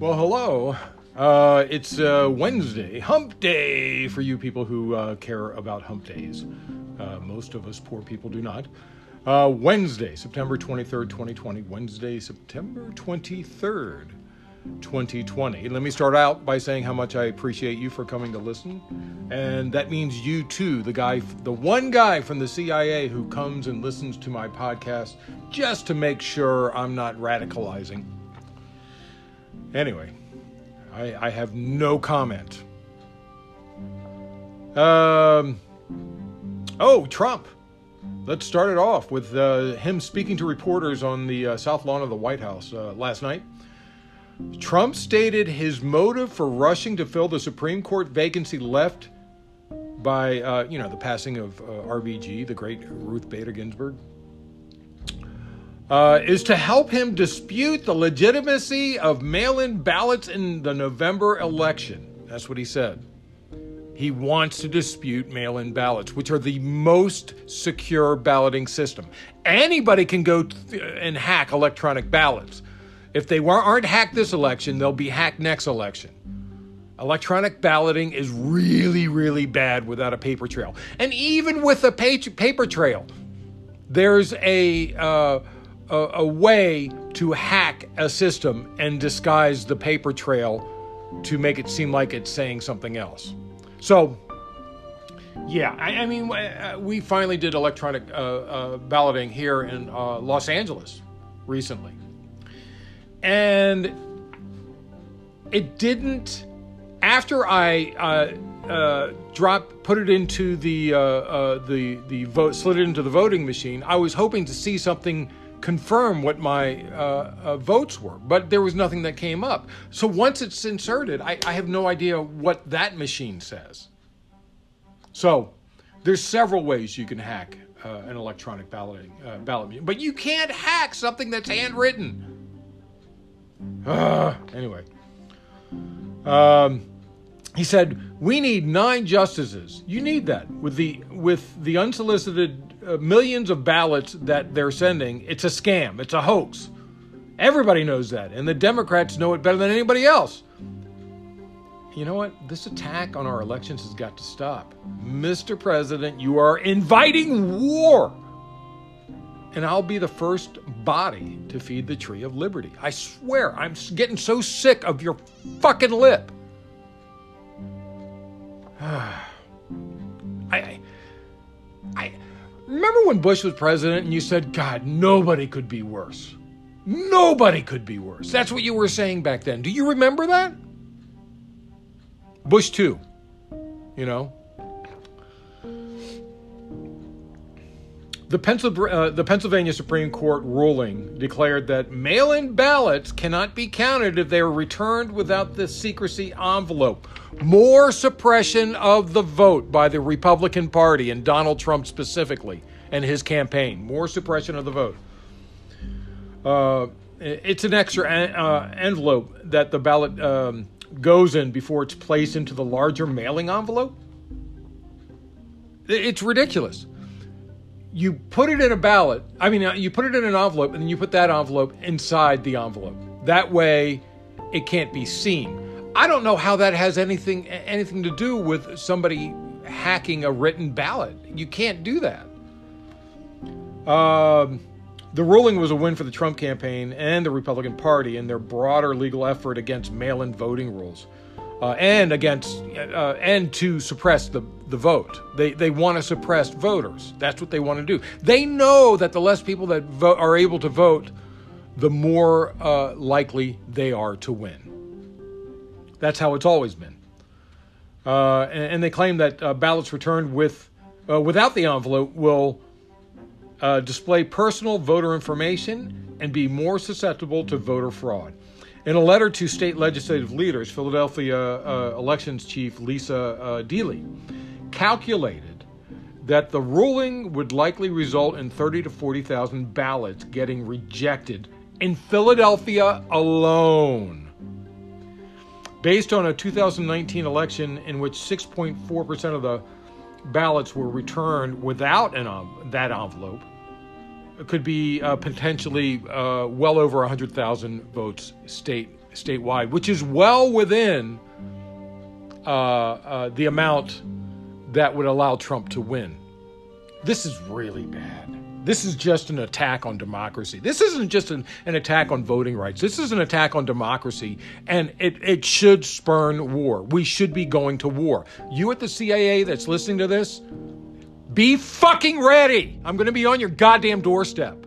Well, hello. Uh, it's uh, Wednesday, hump day for you people who uh, care about hump days. Uh, most of us poor people do not. Uh, Wednesday, September 23rd, 2020. Wednesday, September 23rd, 2020. Let me start out by saying how much I appreciate you for coming to listen. And that means you too, the guy, the one guy from the CIA who comes and listens to my podcast just to make sure I'm not radicalizing. Anyway, I, I have no comment. Um, oh, Trump. Let's start it off with uh, him speaking to reporters on the uh, South Lawn of the White House uh, last night. Trump stated his motive for rushing to fill the Supreme Court vacancy left by, uh, you know, the passing of uh, RBG, the great Ruth Bader Ginsburg uh, is to help him dispute the legitimacy of mail in ballots in the November election. That's what he said. He wants to dispute mail in ballots, which are the most secure balloting system. Anybody can go th- and hack electronic ballots. If they aren't hacked this election, they'll be hacked next election. Electronic balloting is really, really bad without a paper trail. And even with a paper trail, there's a. Uh, a, a way to hack a system and disguise the paper trail to make it seem like it's saying something else. So, yeah, I, I mean, uh, we finally did electronic uh, uh, balloting here in uh, Los Angeles recently. And it didn't, after I uh, uh, dropped, put it into the, the, the vote, slid it into the voting machine, I was hoping to see something confirm what my uh, uh, votes were, but there was nothing that came up. So once it's inserted, I, I have no idea what that machine says. So there's several ways you can hack uh, an electronic balloting uh, ballot machine, but you can't hack something that's handwritten. anyway, um, he said we need nine justices. You need that with the with the unsolicited Uh, millions of ballots that they're sending, it's a scam, it's a hoax. Everybody knows that, and the Democrats know it better than anybody else. You know what? This attack on our elections has got to stop. Mr. President, you are inviting war. And I'll be the first body to feed the tree of liberty. I swear, I'm getting so sick of your fucking lip. Remember when Bush was president and you said, God, nobody could be worse? Nobody could be worse. That's what you were saying back then. Do you remember that? Bush, too. You know? Uh, the, Pennsylvania Supreme Court ruling declared that mail in ballots cannot be counted if they are returned without the secrecy envelope. More suppression of the vote by the Republican Party and Donald Trump specifically and his campaign. More suppression of the vote. Uh, it's an extra uh, envelope that the ballot um, goes in before it's placed into the larger mailing envelope. It's ridiculous you put it in a ballot. I mean, uh, you put it in an envelope, and then you put that envelope inside the envelope. That way, it can't be seen. I don't know how that has anything anything to do with somebody hacking a written ballot. You can't do that. Um, the ruling was a win for the Trump campaign and the Republican Party in their broader legal effort against mail-in voting rules uh, and against uh, and to suppress the, the vote. They they want to suppress voters. That's what they want to do. They know that the less people that vote are able to vote, the more uh, likely they are to win. That's how it's always been. Uh, and, and, they claim that uh, ballots returned with uh, without the envelope will display personal voter information and be more susceptible to voter fraud. In a letter to state legislative leaders, Philadelphia uh, elections chief Lisa uh, Deeley calculated that the ruling would likely result in 30 to 40,000 ballots getting rejected in Philadelphia alone. Based on a 2019 election in which 6.4% of the ballots were returned without an, um, that envelope, could be uh, potentially uh, well over 100,000 votes state statewide, which is well within uh, uh, the amount that would allow Trump to win. This is really bad. This is just an attack on democracy. This isn't just an, an attack on voting rights. This is an attack on democracy, and it, it should spurn war. We should be going to war. You at the CIA that's listening to this, be fucking ready. I'm going to be on your goddamn doorstep.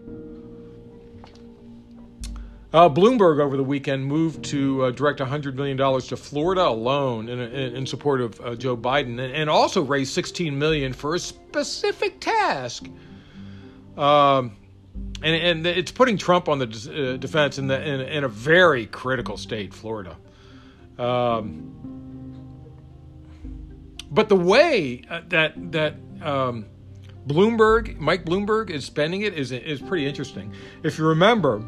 Uh, Bloomberg over the weekend moved to uh, direct $100 million to Florida alone in, in, in support of uh, Joe Biden and, and, also raised 16 million for a specific task. Um, and, and it's putting Trump on the uh, defense in, the, in, in, a very critical state, Florida. Um, but the way uh, that that um, Bloomberg, Mike Bloomberg, is spending it is is pretty interesting. If you remember,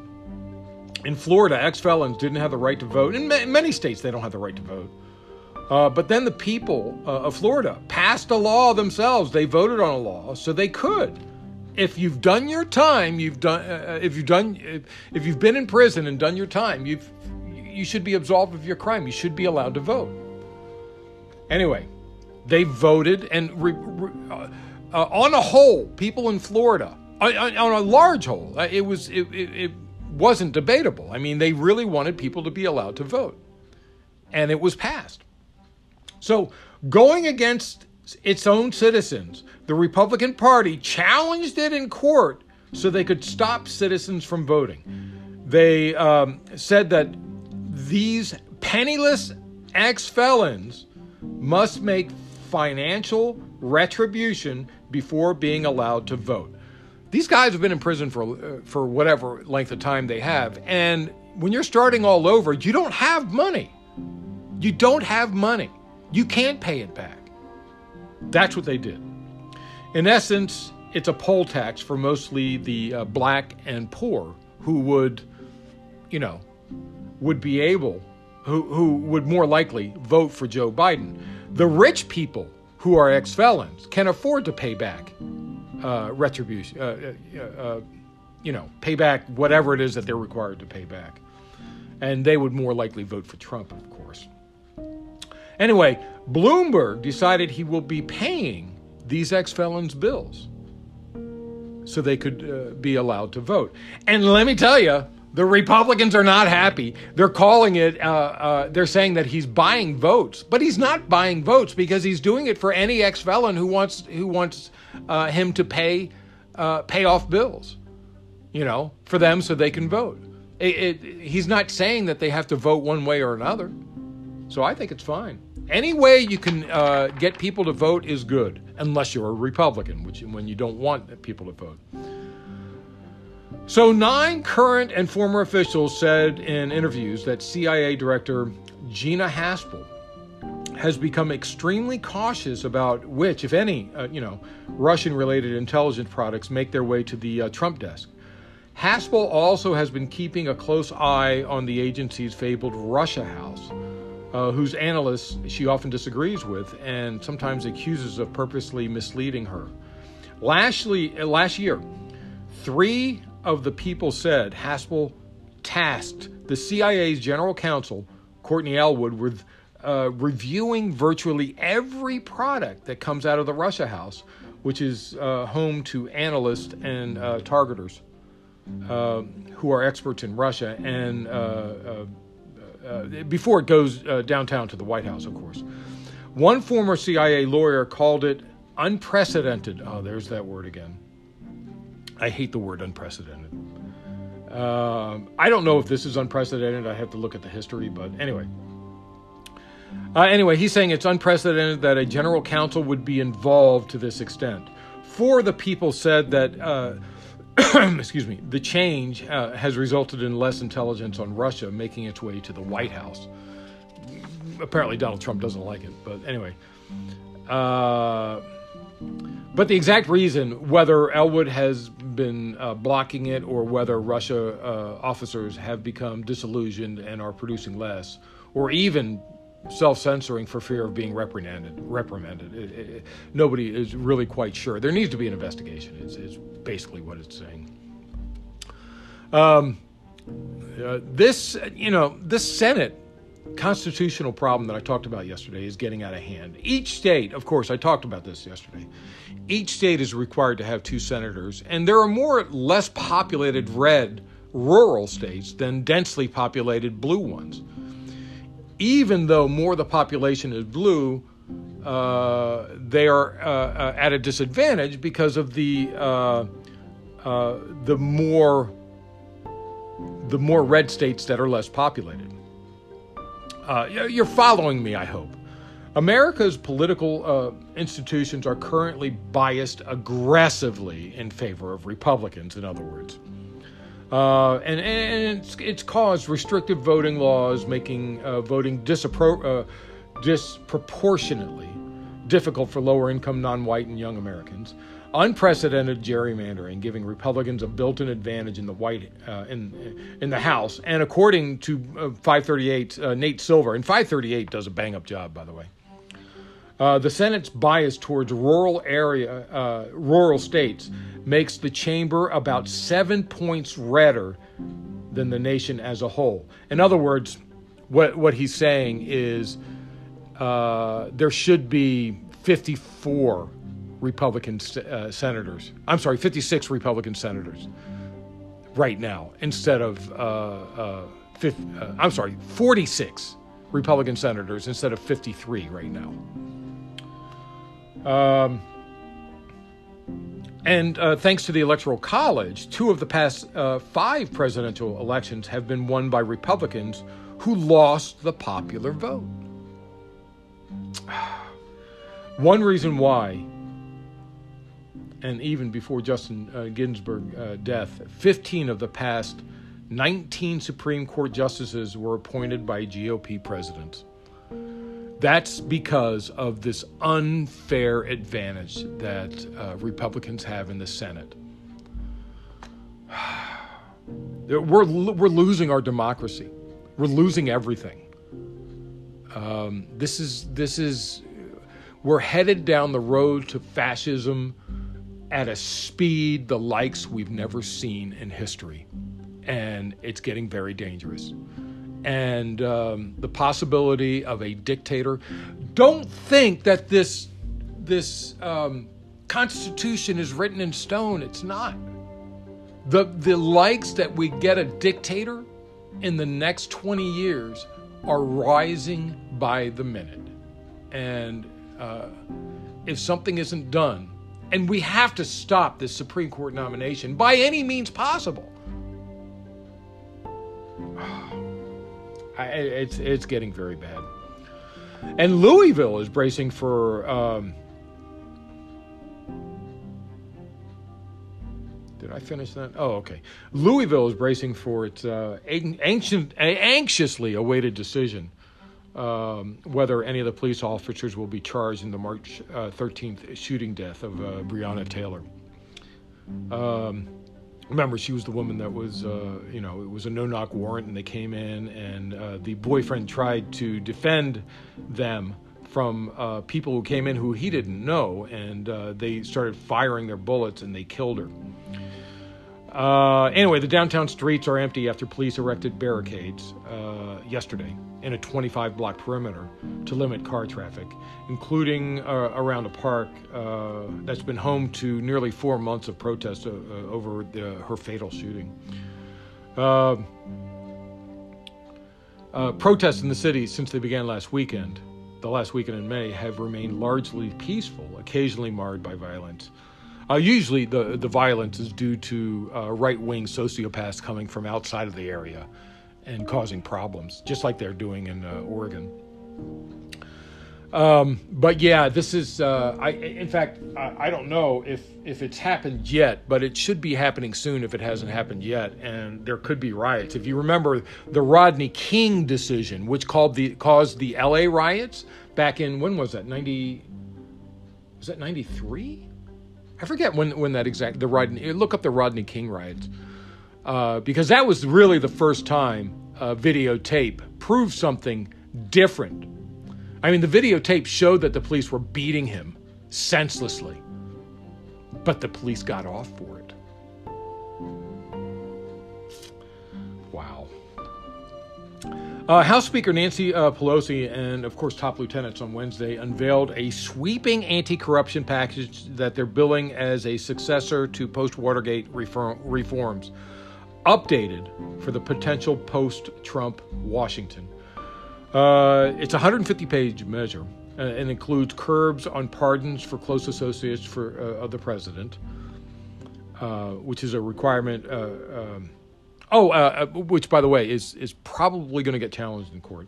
in Florida, ex felons didn't have the right to vote. In, ma- many states, they don't have the right to vote. Uh, but then the people uh, of Florida passed a law themselves. They voted on a law, so they could. If you've done your time, you've done. Uh, uh if you've done, if, if you've been in prison and done your time, you've you should be absolved of your crime. You should be allowed to vote. Anyway, they voted, and re, re, uh, uh, on a whole, people in Florida, on, on a large whole, it was it, it, it wasn't debatable. I mean, they really wanted people to be allowed to vote. And it was passed. So, going against its own citizens, the Republican Party challenged it in court so they could stop citizens from voting. They um, said that these penniless ex felons must make financial retribution before being allowed to vote. These guys have been in prison for uh, for whatever length of time they have, and when you're starting all over, you don't have money. You don't have money. You can't pay it back. That's what they did. In essence, it's a poll tax for mostly the uh, black and poor who would, you know, would be able, who, who would more likely vote for Joe Biden. The rich people who are ex felons can afford to pay back uh, retribution, uh, uh, uh, you know, pay back whatever it is that they're required to pay back. And they would more likely vote for Trump, of course. Anyway, Bloomberg decided he will be paying these ex felons' bills so they could uh, be allowed to vote. And let me tell you, the Republicans are not happy. They're calling it, uh, uh, they're saying that he's buying votes, but he's not buying votes because he's doing it for any ex felon who wants, who wants uh, him to pay uh, pay off bills, you know, for them so they can vote. It, it, he's not saying that they have to vote one way or another. So I think it's fine. Any way you can uh, get people to vote is good, unless you're a Republican, which when you don't want people to vote. So nine current and former officials said in interviews that CIA Director Gina Haspel has become extremely cautious about which, if any, uh, you know, Russian-related intelligence products make their way to the uh, Trump desk. Haspel also has been keeping a close eye on the agency's fabled Russia House, uh, whose analysts she often disagrees with and sometimes accuses of purposely misleading her. Lastly, uh, last year, three of the people said Haspel tasked the CIA's general counsel, Courtney Elwood, with uh, reviewing virtually every product that comes out of the Russia House, which is uh, home to analysts and uh, targeters uh, who are experts in Russia, and uh, uh, before it goes downtown to the White House, of course. One former CIA lawyer called it unprecedented. Oh, there's that word again. I hate the word unprecedented. Um, I don't know if this is unprecedented. I have to look at the history, but anyway. Uh, anyway, he's saying it's unprecedented that a general counsel would be involved to this extent. Four of the people said that, uh, excuse me, the change uh, has resulted in less intelligence on Russia making its way to the White House. Apparently, Donald Trump doesn't like it, but anyway. Uh, but the exact reason, whether Elwood has been uh, blocking it or whether Russia uh, officers have become disillusioned and are producing less, or even self-censoring for fear of being reprimanded. Reprimanded. It, it, nobody is really quite sure. There needs to be an investigation. Is, is basically what it's saying. Um, Uh, this, you know, this Senate constitutional problem that I talked about yesterday is getting out of hand. Each state, of course, I talked about this yesterday. Each state is required to have two senators, and there are more less populated red rural states than densely populated blue ones. Even though more of the population is blue, uh, they are uh, uh at a disadvantage because of the uh, uh, the more the more red states that are less populated. Uh, you're following me, I hope. America's political uh, institutions are currently biased aggressively in favor of Republicans, in other words. Uh, and, and it's, it's, caused restrictive voting laws, making uh, voting disappro- uh, disproportionately difficult for lower income, non white, and young Americans unprecedented gerrymandering, giving Republicans a built-in advantage in the White uh, in in the House. And according to uh, 538, uh, Nate Silver, and 538 does a bang-up job, by the way. Uh, the Senate's bias towards rural area, uh, rural states, makes the chamber about seven points redder than the nation as a whole. In other words, what what he's saying is uh, there should be 54 Republican uh, senators. I'm sorry, 56 Republican senators right now instead of, uh, uh, uh, I'm sorry, 46 Republican senators instead of 53 right now. Um, and uh, thanks to the Electoral College, two of the past uh, five presidential elections have been won by Republicans who lost the popular vote. One reason why and even before Justin uh, Ginsburg uh, death, 15 of the past 19 Supreme Court justices were appointed by GOP presidents. That's because of this unfair advantage that uh, Republicans have in the Senate. we're, we're losing our democracy. We're losing everything. Um, this is this is we're headed down the road to fascism at a speed the likes we've never seen in history. And it's getting very dangerous. And um, the possibility of a dictator. Don't think that this, this um, Constitution is written in stone. It's not. The, the likes that we get a dictator in the next 20 years are rising by the minute. And uh, if something isn't done, and we have to stop this Supreme Court nomination by any means possible. it's it's getting very bad. And Louisville is bracing for. Um, did I finish that? Oh, okay. Louisville is bracing for its uh, ancient, anxiously awaited decision um, whether any of the police officers will be charged in the March uh, 13th shooting death of uh, Breonna Taylor. Um, remember, she was the woman that was, uh, you know, it was a no knock warrant, and they came in, and uh, the boyfriend tried to defend them from uh, people who came in who he didn't know, and uh, they started firing their bullets and they killed her. Uh, anyway, the downtown streets are empty after police erected barricades uh, yesterday in a 25 block perimeter to limit car traffic, including uh, around a park uh, that's been home to nearly four months of protests uh, uh, over the, her fatal shooting. protests in the city since they began last weekend, the last weekend in May, have remained largely peaceful, occasionally marred by violence. Uh, usually, the, the violence is due to uh, right wing sociopaths coming from outside of the area and causing problems, just like they're doing in uh, Oregon. Um, but yeah, this is. Uh, I in fact, I, I, don't know if if it's happened yet, but it should be happening soon if it hasn't happened yet, and there could be riots. If you remember the Rodney King decision, which called the caused the L.A. riots back in when was that ninety? Was that ninety three? I forget when when that exact the Rodney look up the Rodney King riots uh, because that was really the first time a videotape proved something different. I mean, the videotape showed that the police were beating him senselessly, but the police got off for it. Uh, House Speaker Nancy uh, Pelosi and, of course, top lieutenants on Wednesday unveiled a sweeping anti corruption package that they're billing as a successor to post Watergate reform- reforms, updated for the potential post Trump Washington. Uh, it's a 150 page measure uh, and includes curbs on pardons for close associates for, uh, of the president, uh, which is a requirement. Um, Oh, uh, uh, which by the way is is probably going to get challenged in court.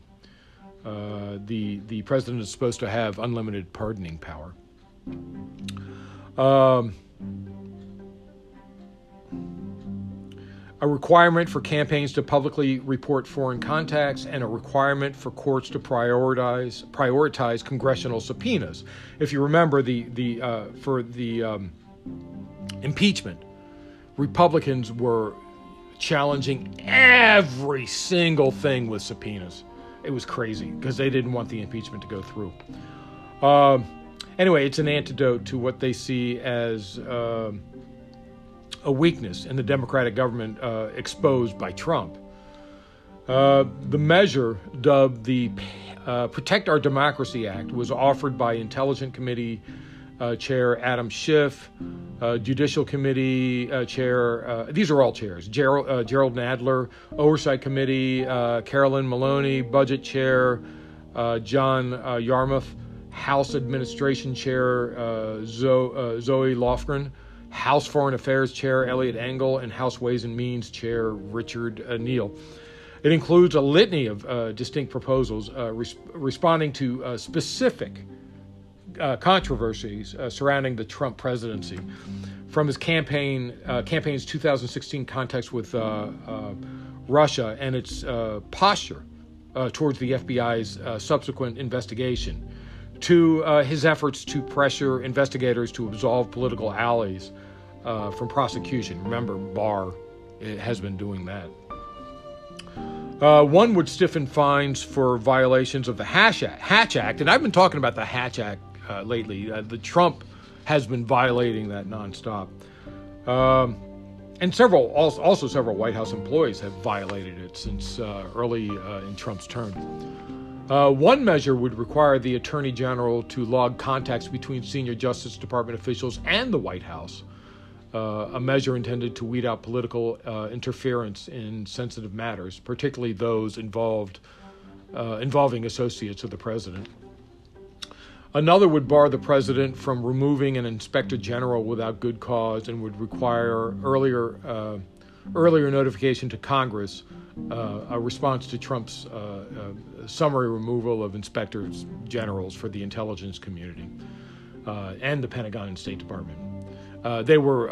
Uh, the the president is supposed to have unlimited pardoning power. Um, a requirement for campaigns to publicly report foreign contacts, and a requirement for courts to prioritize prioritize congressional subpoenas. If you remember, the the uh, for the um, impeachment, Republicans were challenging every single thing with subpoenas. It was crazy because they didn't want the impeachment to go through. Uh, anyway, it's an antidote to what they see as uh, a weakness in the Democratic government uh, exposed by Trump. Uh, the measure, dubbed the uh, Protect Our Democracy Act, was offered by Intelligence Committee uh, Chair Adam Schiff, uh, Judicial Committee uh, Chair, uh, these are all chairs, Jerrold, uh, Jerrold Nadler, Oversight Committee, uh, Carolyn Maloney, Budget Chair, John Yarmuth, House Administration Chair Zoe, Zoe Lofgren, House Foreign Affairs Chair Eliot Engel, and House Ways and Means Chair Richard Neal. It includes a litany of distinct proposals res- responding to specific uh, controversies uh, surrounding the Trump presidency, from his campaign uh, campaign's 2016 context with uh, Russia and its posture towards the FBI's subsequent investigation, to his efforts to pressure investigators to absolve political allies from prosecution. Remember, Barr has been doing that. Uh, one would stiffen fines for violations of the Hatch Act, Hatch Act, and I've been talking about the Hatch Act uh, lately. Uh, the Trump has been violating that nonstop. Um, and several, also, several White House employees have violated it since uh, early uh, in Trump's term. Uh, one measure would require the Attorney General to log contacts between senior Justice Department officials and the White House, uh, a measure intended to weed out political interference in sensitive matters, particularly those involved involving associates of the president. Another would bar the president from removing an inspector general without good cause and would require earlier uh, earlier notification to Congress, uh, a response to Trump's uh, uh summary removal of inspectors generals for the intelligence community uh, and the Pentagon and State Department. Uh, they were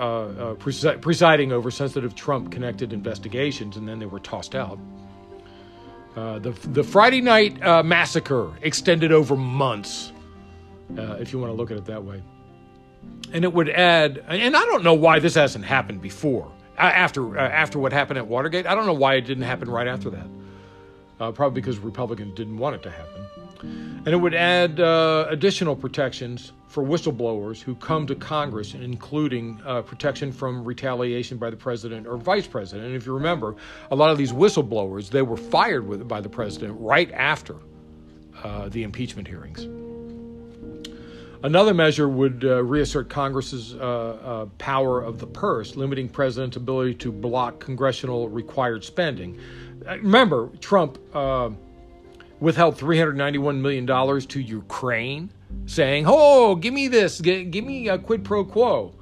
presi- presiding over sensitive Trump-connected investigations, and then they were tossed out. the the Friday night massacre extended over months uh, if you want to look at it that way. And it would add, and I don't know why this hasn't happened before. After uh, after what happened at Watergate, I don't know why it didn't happen right after that. Uh, probably because Republicans didn't want it to happen. And it would add uh, additional protections for whistleblowers who come to Congress, including uh, protection from retaliation by the president or vice president. And if you remember, a lot of these whistleblowers they were fired with, by the president right after uh, the impeachment hearings. Another measure would uh, reassert Congress's uh, uh, power of the purse, limiting president's ability to block congressional required spending. Uh, remember, Trump uh, withheld $391 million to Ukraine, saying, Oh, give me this, give, give me a quid pro quo.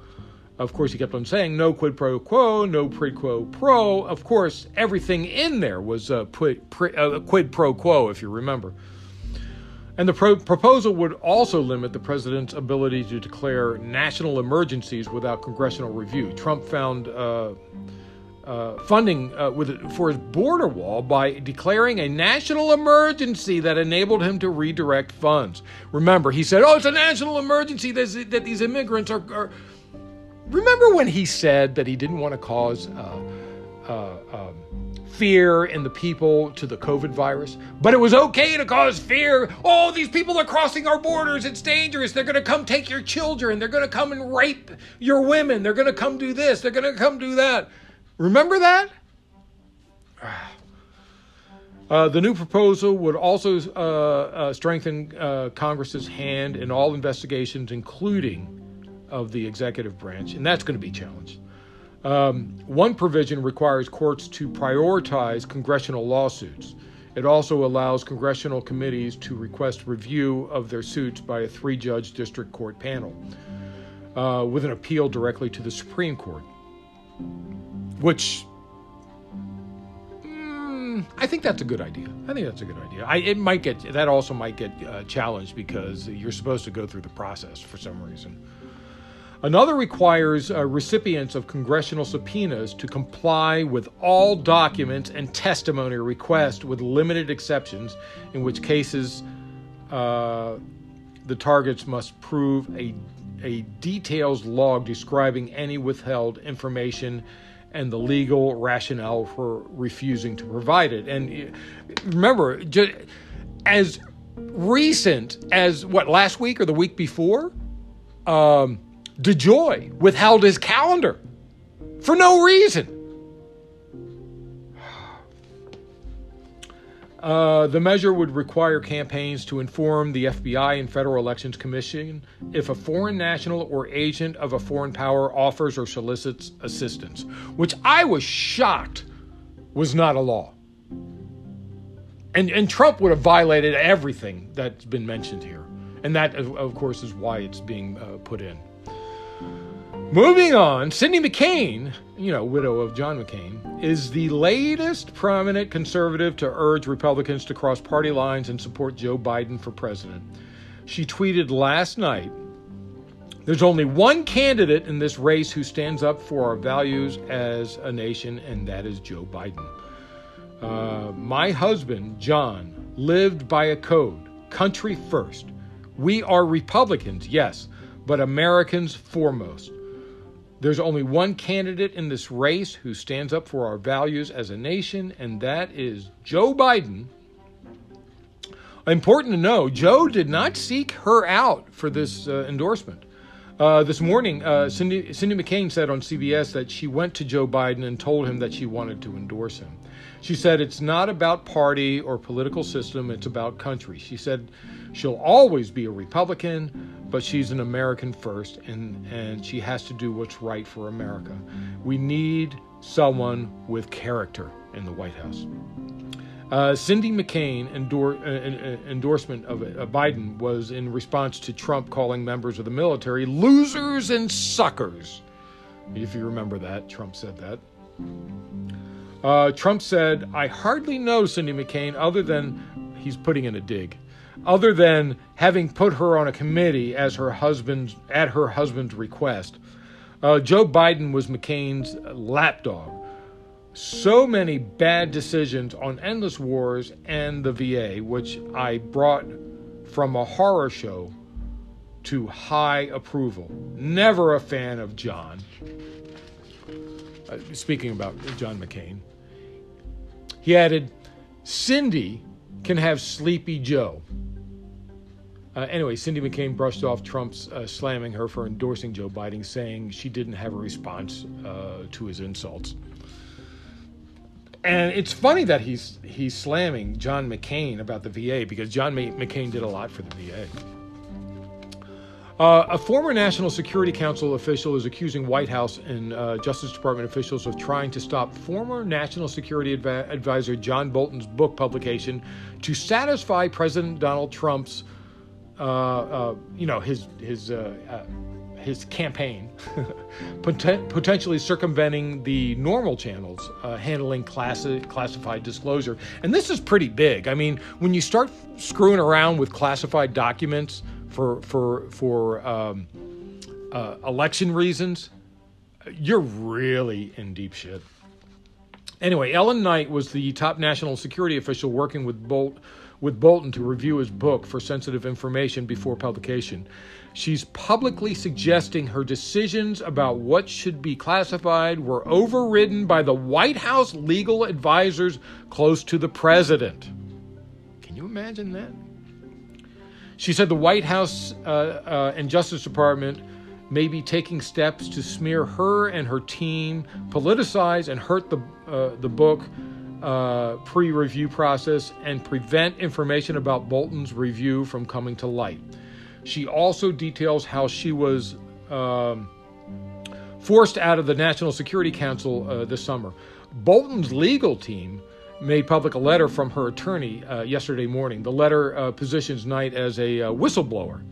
Of course, he kept on saying, no quid pro quo, no quid pro pro. Of course, everything in there was a quid, quid pro quo, if you remember. And the pro- proposal would also limit the president's ability to declare national emergencies without congressional review. Trump found uh, uh, funding uh, with, for his border wall by declaring a national emergency that enabled him to redirect funds. Remember, he said, "Oh, it's a national emergency that, that these immigrants are, are." Remember when he said that he didn't want to cause uh, uh, um, fear in the people to the COVID virus, but it was okay to cause fear. Oh, these people are crossing our borders. It's dangerous. They're going to come take your children. They're going to come and rape your women. They're going to come do this. They're going to come do that. Remember that? Uh, the new proposal would also uh, uh, strengthen uh, Congress's hand in all investigations, including of the executive branch, and that's going to be challenged. Um, one provision requires courts to prioritize congressional lawsuits. It also allows congressional committees to request review of their suits by a three judge district court panel uh, with an appeal directly to the Supreme Court, which mm, I think that's a good idea. I think that's a good idea. I, it might get that also might get uh, challenged because you're supposed to go through the process for some reason. Another requires uh, recipients of congressional subpoenas to comply with all documents and testimony requests, with limited exceptions, in which cases uh, the targets must prove a, a details log describing any withheld information and the legal rationale for refusing to provide it. And uh, remember, as recent as what last week or the week before. Um, DeJoy withheld his calendar for no reason. Uh, the measure would require campaigns to inform the FBI and Federal Elections Commission if a foreign national or agent of a foreign power offers or solicits assistance, which I was shocked was not a law. And, and Trump would have violated everything that's been mentioned here. And that, of course, is why it's being uh, put in. Moving on, Cindy McCain, you know, widow of John McCain, is the latest prominent conservative to urge Republicans to cross party lines and support Joe Biden for president. She tweeted last night There's only one candidate in this race who stands up for our values as a nation, and that is Joe Biden. Uh, my husband, John, lived by a code country first. We are Republicans, yes, but Americans foremost. There's only one candidate in this race who stands up for our values as a nation, and that is Joe Biden. Important to know, Joe did not seek her out for this uh, endorsement. Uh, this morning, uh, Cindy, Cindy McCain said on CBS that she went to Joe Biden and told him that she wanted to endorse him. She said it's not about party or political system, it's about country. She said she'll always be a Republican, but she's an American first, and, and she has to do what's right for America. We need someone with character in the White House. Uh, Cindy McCain endor- uh, endorsement of uh, Biden was in response to Trump calling members of the military losers and suckers. If you remember that, Trump said that. Uh, Trump said, I hardly know Cindy McCain other than he's putting in a dig other than having put her on a committee as her husband's at her husband's request. Uh, Joe Biden was McCain's lapdog. So many bad decisions on endless wars and the VA, which I brought from a horror show to high approval. Never a fan of John. Uh, speaking about John McCain, he added, Cindy can have Sleepy Joe. Uh, anyway, Cindy McCain brushed off Trump's uh, slamming her for endorsing Joe Biden, saying she didn't have a response uh, to his insults. And it's funny that he's he's slamming John McCain about the VA because John McCain did a lot for the VA. Uh, a former National Security Council official is accusing White House and uh, Justice Department officials of trying to stop former National Security Adv- Advisor John Bolton's book publication to satisfy President Donald Trump's uh, uh, you know, his his uh, his campaign, potentially circumventing the normal channels uh, handling classi- classified disclosure. And this is pretty big. I mean, when you start screwing around with classified documents for for for um, uh, election reasons, you're really in deep shit. Anyway, Ellen Knight was the top national security official working with Bolt with Bolton to review his book for sensitive information before publication. She's publicly suggesting her decisions about what should be classified were overridden by the White House legal advisors close to the president. Can you imagine that? She said the White House uh, uh, and Justice Department may be taking steps to smear her and her team, politicize and hurt the, uh, the book uh, pre review process and prevent information about Bolton's review from coming to light. She also details how she was um, forced out of the National Security Council uh, this summer. Bolton's legal team made public a letter from her attorney uh, yesterday morning. The letter uh, positions Knight as a uh, whistleblower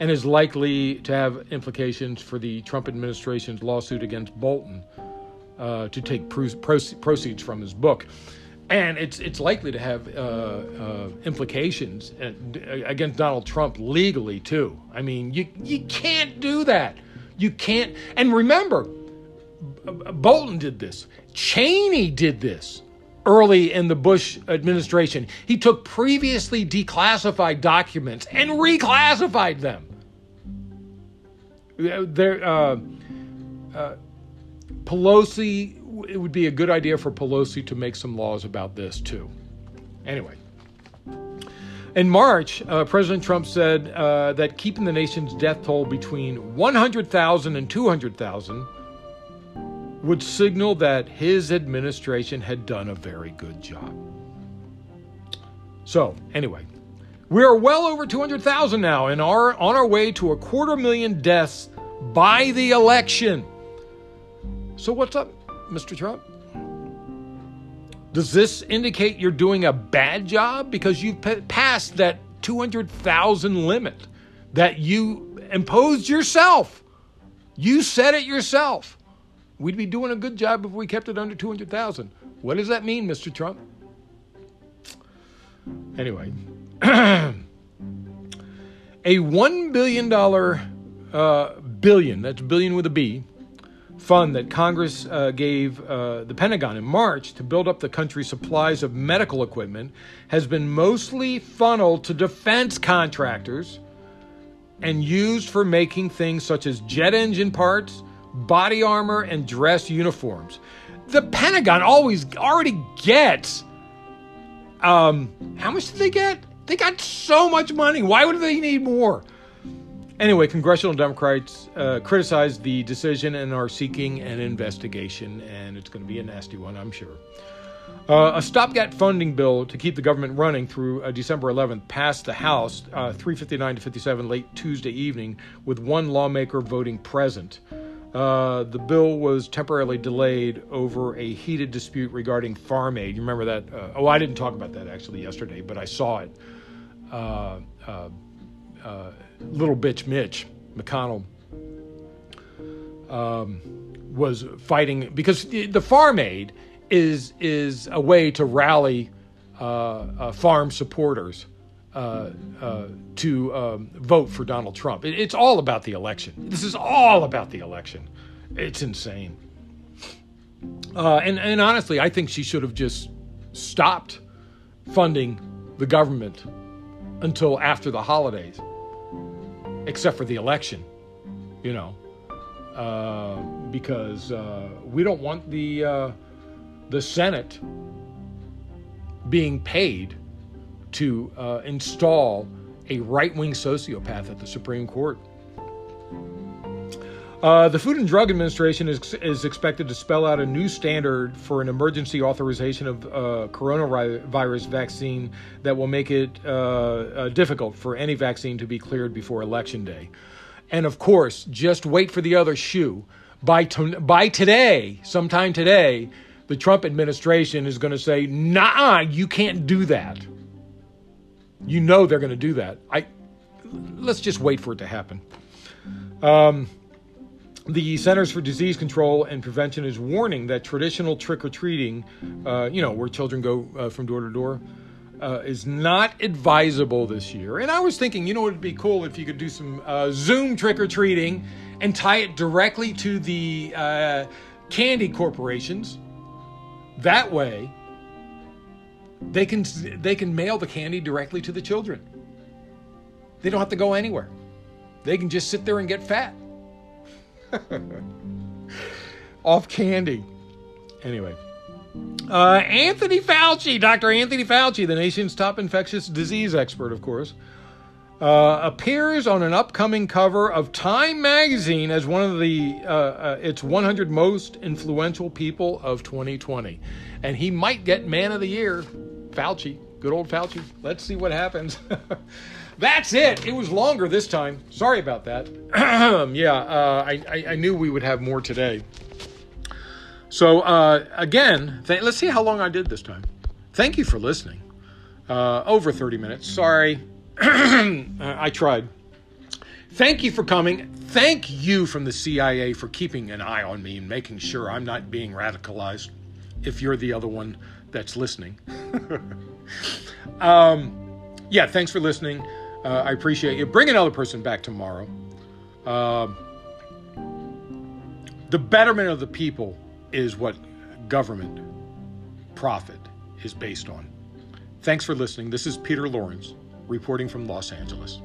and is likely to have implications for the Trump administration's lawsuit against Bolton uh, to take proceeds from his book. And it's it's likely to have uh, uh, implications against Donald Trump legally too. I mean, you you can't do that. You can't. And remember, Bolton did this. Cheney did this early in the Bush administration. He took previously declassified documents and reclassified them. There, uh, uh, Pelosi, it would be a good idea for Pelosi to make some laws about this too. Anyway. In March, uh, President Trump said uh, that keeping the nation's death toll between 100,000 and 200,000 would signal that his administration had done a very good job. So, anyway, we are well over 200,000 now and are on our way to a quarter million deaths by the election. So, what's up, Mr. Trump? Does this indicate you're doing a bad job because you've passed that 200,000 limit that you imposed yourself? You said it yourself. We'd be doing a good job if we kept it under 200,000. What does that mean, Mr. Trump? Anyway, a $1 billion, uh, billion, that's billion with a B, fund that Congress uh, gave uh, the Pentagon in March to build up the country's supplies of medical equipment has been mostly funneled to defense contractors and used for making things such as jet engine parts body armor, and dress uniforms. The Pentagon always already gets. Um, how much did they get? They got so much money. Why would they need more? Anyway, congressional Democrats uh, criticized the decision and are seeking an investigation, and it's going to be a nasty one, I'm sure. Uh, a stopgap funding bill to keep the government running through uh, December 11th passed the House, uh, 359 to 57, late Tuesday evening, with one lawmaker voting present. Uh, the bill was temporarily delayed over a heated dispute regarding farm aid. You remember that? Uh, oh, I didn't talk about that actually yesterday, but I saw it. Uh, uh, uh little bitch Mitch McConnell um, was fighting because the farm aid is is a way to rally farm supporters uh, uh, to um, vote for Donald Trump. It, it's all about the election. This is all about the election. It's insane. Uh, and, and honestly, I think she should have just stopped funding the government until after the holidays, except for the election, you know, uh, because uh, we don't want the the Senate being paid to uh, install a right wing sociopath at the Supreme Court. Uh, the Food and Drug Administration is, is expected to spell out a new standard for an emergency authorization of uh, coronavirus vaccine that will make it uh, uh difficult for any vaccine to be cleared before Election Day. And of course, just wait for the other shoe. By, to- by today, sometime today, the Trump administration is going to say, nah, you can't do that. You know they're going to do that. I let's just wait for it to happen. Um, the Centers for Disease Control and Prevention is warning that traditional trick or treating, uh, you know, where children go uh, from door to door, uh, is not advisable this year. And I was thinking, you know, it'd be cool if you could do some uh, Zoom trick or treating and tie it directly to the uh, candy corporations. That way, they can they can mail the candy directly to the children. They don't have to go anywhere. They can just sit there and get fat. Off candy. Anyway. Uh, Anthony Fauci, Dr. Anthony Fauci, the nation's top infectious disease expert, of course, uh, appears on an upcoming cover of Time magazine as one of the uh, uh, its 100 most influential people of 2020, and he might get Man of the Year. Fauci, good old Fauci. Let's see what happens. That's it. It was longer this time. Sorry about that. yeah, uh, I, I, I, knew we would have more today. So, uh, again, th- let's see how long I did this time. Thank you for listening. Uh, over 30 minutes. Sorry. I tried. Thank you for coming. Thank you from the CIA for keeping an eye on me and making sure I'm not being radicalized if you're the other one that's listening. um, yeah, thanks for listening. Uh, I appreciate you. Bring another person back tomorrow. Um, the betterment of the people is what government profit is based on. Thanks for listening. This is Peter Lawrence reporting from Los Angeles.